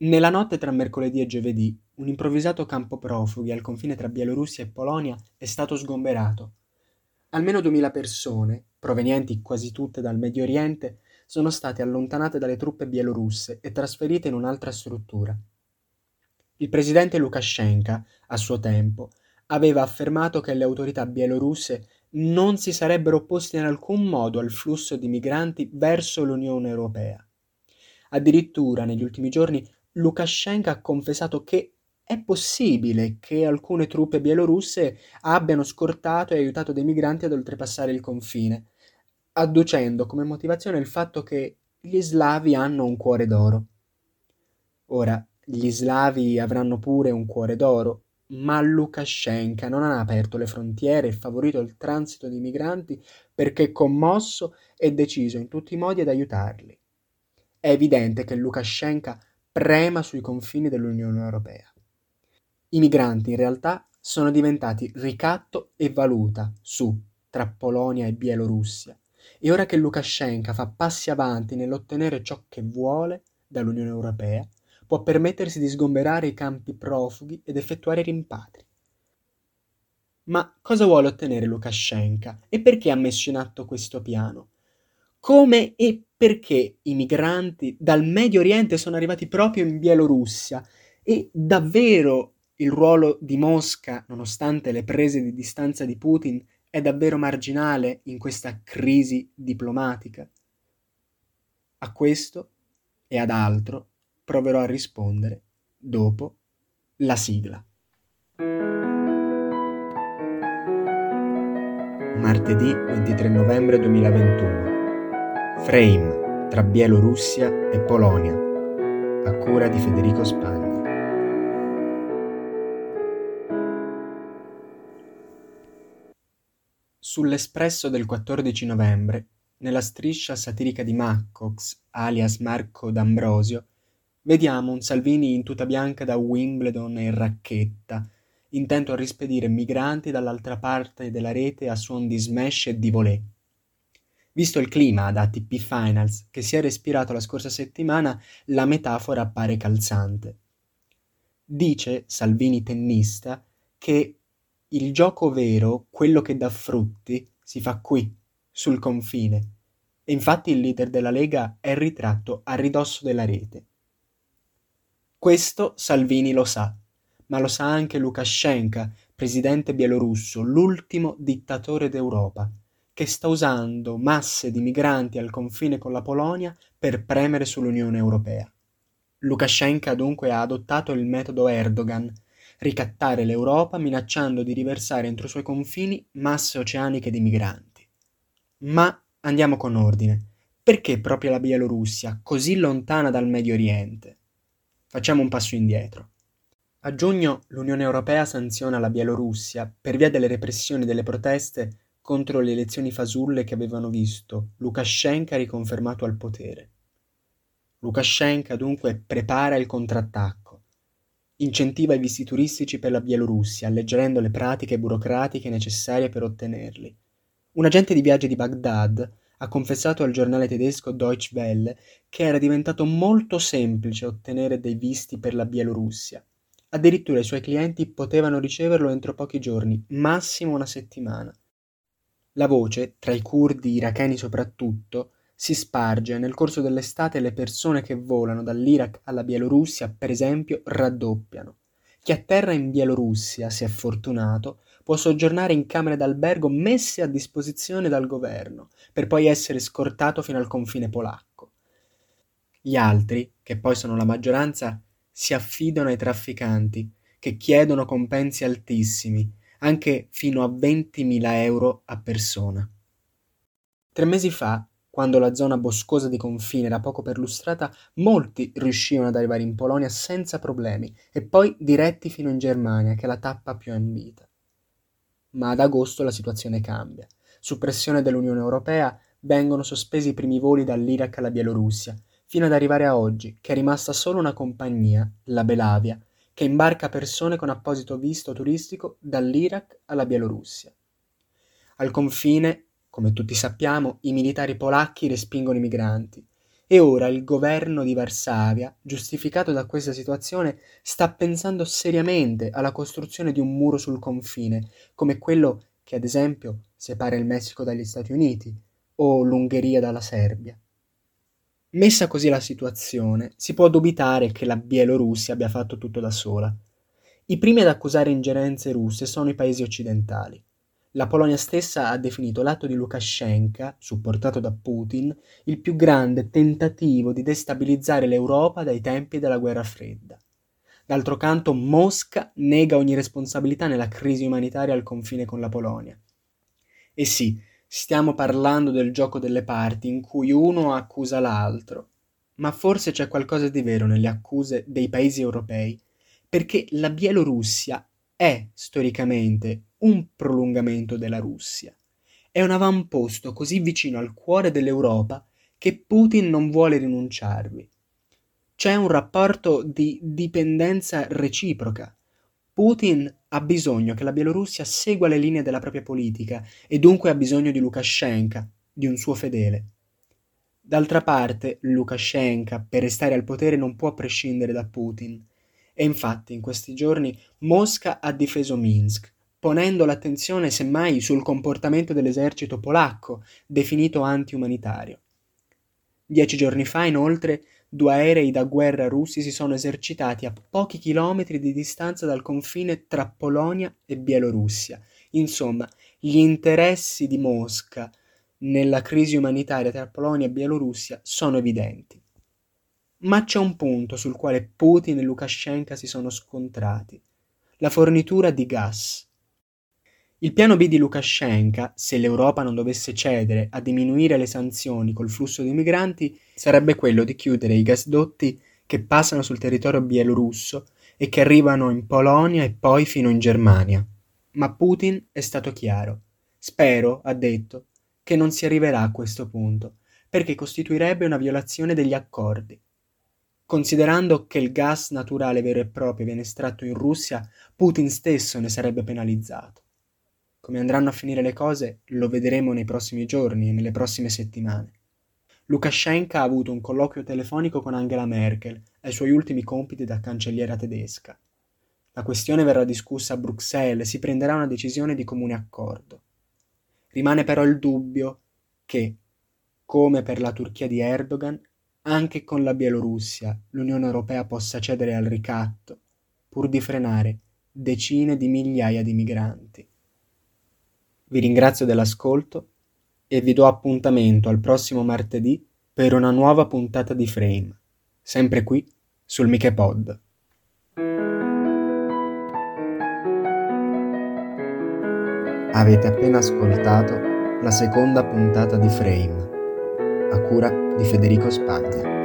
Nella notte tra mercoledì e giovedì, un improvvisato campo profughi al confine tra Bielorussia e Polonia è stato sgomberato. Almeno duemila persone, provenienti quasi tutte dal Medio Oriente, sono state allontanate dalle truppe bielorusse e trasferite in un'altra struttura. Il presidente Lukashenko, a suo tempo, aveva affermato che le autorità bielorusse non si sarebbero opposte in alcun modo al flusso di migranti verso l'Unione Europea. Addirittura negli ultimi giorni Lukashenko ha confessato che è possibile che alcune truppe bielorusse abbiano scortato e aiutato dei migranti ad oltrepassare il confine, adducendo come motivazione il fatto che gli slavi hanno un cuore d'oro. Ora, gli slavi avranno pure un cuore d'oro, ma Lukashenko non ha aperto le frontiere e favorito il transito di migranti perché commosso e deciso in tutti i modi ad aiutarli. È evidente che Lukashenko prema sui confini dell'Unione Europea. I migranti in realtà sono diventati ricatto e valuta su tra Polonia e Bielorussia e ora che Lukashenko fa passi avanti nell'ottenere ciò che vuole dall'Unione Europea, può permettersi di sgomberare i campi profughi ed effettuare rimpatri. Ma cosa vuole ottenere Lukashenko e perché ha messo in atto questo piano? come e perché i migranti dal Medio Oriente sono arrivati proprio in Bielorussia e davvero il ruolo di Mosca, nonostante le prese di distanza di Putin, è davvero marginale in questa crisi diplomatica? A questo e ad altro proverò a rispondere dopo la sigla. Martedì 23 novembre 2021 Frame tra Bielorussia e Polonia, a cura di Federico Spagni. Sull'Espresso del 14 novembre, nella striscia satirica di Maccox, alias Marco D'Ambrosio, vediamo un Salvini in tuta bianca da Wimbledon e racchetta, intento a rispedire migranti dall'altra parte della rete a suon di smash e di volée. Visto il clima da ATP Finals che si è respirato la scorsa settimana, la metafora appare calzante. Dice Salvini tennista che il gioco vero, quello che dà frutti, si fa qui, sul confine. E infatti il leader della Lega è ritratto a ridosso della rete. Questo Salvini lo sa, ma lo sa anche Lukashenko, presidente bielorusso, l'ultimo dittatore d'Europa che sta usando masse di migranti al confine con la Polonia per premere sull'Unione Europea. Lukashenko dunque ha adottato il metodo Erdogan, ricattare l'Europa minacciando di riversare entro i suoi confini masse oceaniche di migranti. Ma andiamo con ordine. Perché proprio la Bielorussia, così lontana dal Medio Oriente? Facciamo un passo indietro. A giugno l'Unione Europea sanziona la Bielorussia per via delle repressioni delle proteste contro le elezioni fasulle che avevano visto Lukashenko riconfermato al potere. Lukashenko dunque prepara il contrattacco, incentiva i visti turistici per la Bielorussia, alleggerendo le pratiche burocratiche necessarie per ottenerli. Un agente di viaggi di Baghdad ha confessato al giornale tedesco Deutsche Welle che era diventato molto semplice ottenere dei visti per la Bielorussia. Addirittura i suoi clienti potevano riceverlo entro pochi giorni, massimo una settimana. La voce, tra i curdi iracheni soprattutto, si sparge e nel corso dell'estate le persone che volano dall'Iraq alla Bielorussia, per esempio, raddoppiano. Chi atterra in Bielorussia, se è fortunato, può soggiornare in camere d'albergo messe a disposizione dal governo, per poi essere scortato fino al confine polacco. Gli altri, che poi sono la maggioranza, si affidano ai trafficanti, che chiedono compensi altissimi anche fino a 20.000 euro a persona. Tre mesi fa, quando la zona boscosa di confine era poco perlustrata, molti riuscivano ad arrivare in Polonia senza problemi e poi diretti fino in Germania, che è la tappa più ambita. Ma ad agosto la situazione cambia. Su pressione dell'Unione Europea vengono sospesi i primi voli dall'Iraq alla Bielorussia, fino ad arrivare a oggi, che è rimasta solo una compagnia, la Belavia, che imbarca persone con apposito visto turistico dall'Iraq alla Bielorussia. Al confine, come tutti sappiamo, i militari polacchi respingono i migranti, E ora il governo di Varsavia, giustificato da questa situazione, sta pensando seriamente alla costruzione di un muro sul confine, come quello che ad esempio separa il Messico dagli Stati Uniti o l'Ungheria dalla Serbia. Messa così la situazione, si può dubitare che la Bielorussia abbia fatto tutto da sola. I primi ad accusare ingerenze russe sono i paesi occidentali. La Polonia stessa ha definito l'atto di Lukashenko, supportato da Putin, il più grande tentativo di destabilizzare l'Europa dai tempi della guerra fredda. D'altro canto, Mosca nega ogni responsabilità nella crisi umanitaria al confine con la Polonia. E sì, stiamo parlando del gioco delle parti in cui uno accusa l'altro, ma forse c'è qualcosa di vero nelle accuse dei paesi europei, perché la Bielorussia è storicamente un prolungamento della Russia. È un avamposto così vicino al cuore dell'Europa che Putin non vuole rinunciarvi. C'è un rapporto di dipendenza reciproca. Putin ha bisogno che la Bielorussia segua le linee della propria politica e dunque ha bisogno di Lukashenko, di un suo fedele. D'altra parte, Lukashenko, per restare al potere, non può prescindere da Putin. E infatti, in questi giorni, Mosca ha difeso Minsk, ponendo l'attenzione semmai sul comportamento dell'esercito polacco, definito anti-umanitario. Dieci giorni fa, inoltre, due aerei da guerra russi si sono esercitati a pochi chilometri di distanza dal confine tra Polonia e Bielorussia. Insomma, gli interessi di Mosca nella crisi umanitaria tra Polonia e Bielorussia sono evidenti. Ma c'è un punto sul quale Putin e Lukashenko si sono scontrati, la fornitura di gas. Il piano B di Lukashenko, se l'Europa non dovesse cedere a diminuire le sanzioni col flusso di migranti, sarebbe quello di chiudere i gasdotti che passano sul territorio bielorusso e che arrivano in Polonia e poi fino in Germania. Ma Putin è stato chiaro. Spero, ha detto, che non si arriverà a questo punto, perché costituirebbe una violazione degli accordi. Considerando che il gas naturale vero e proprio viene estratto in Russia, Putin stesso ne sarebbe penalizzato. Come andranno a finire le cose lo vedremo nei prossimi giorni e nelle prossime settimane. Lukashenko ha avuto un colloquio telefonico con Angela Merkel ai suoi ultimi compiti da cancelliera tedesca. La questione verrà discussa a Bruxelles e si prenderà una decisione di comune accordo. Rimane però il dubbio che, come per la Turchia di Erdogan, anche con la Bielorussia l'Unione Europea possa cedere al ricatto, pur di frenare decine di migliaia di migranti. Vi ringrazio dell'ascolto e vi do appuntamento al prossimo martedì per una nuova puntata di Frame, sempre qui sul Michepod. Avete appena ascoltato la seconda puntata di Frame, a cura di Federico Spagna.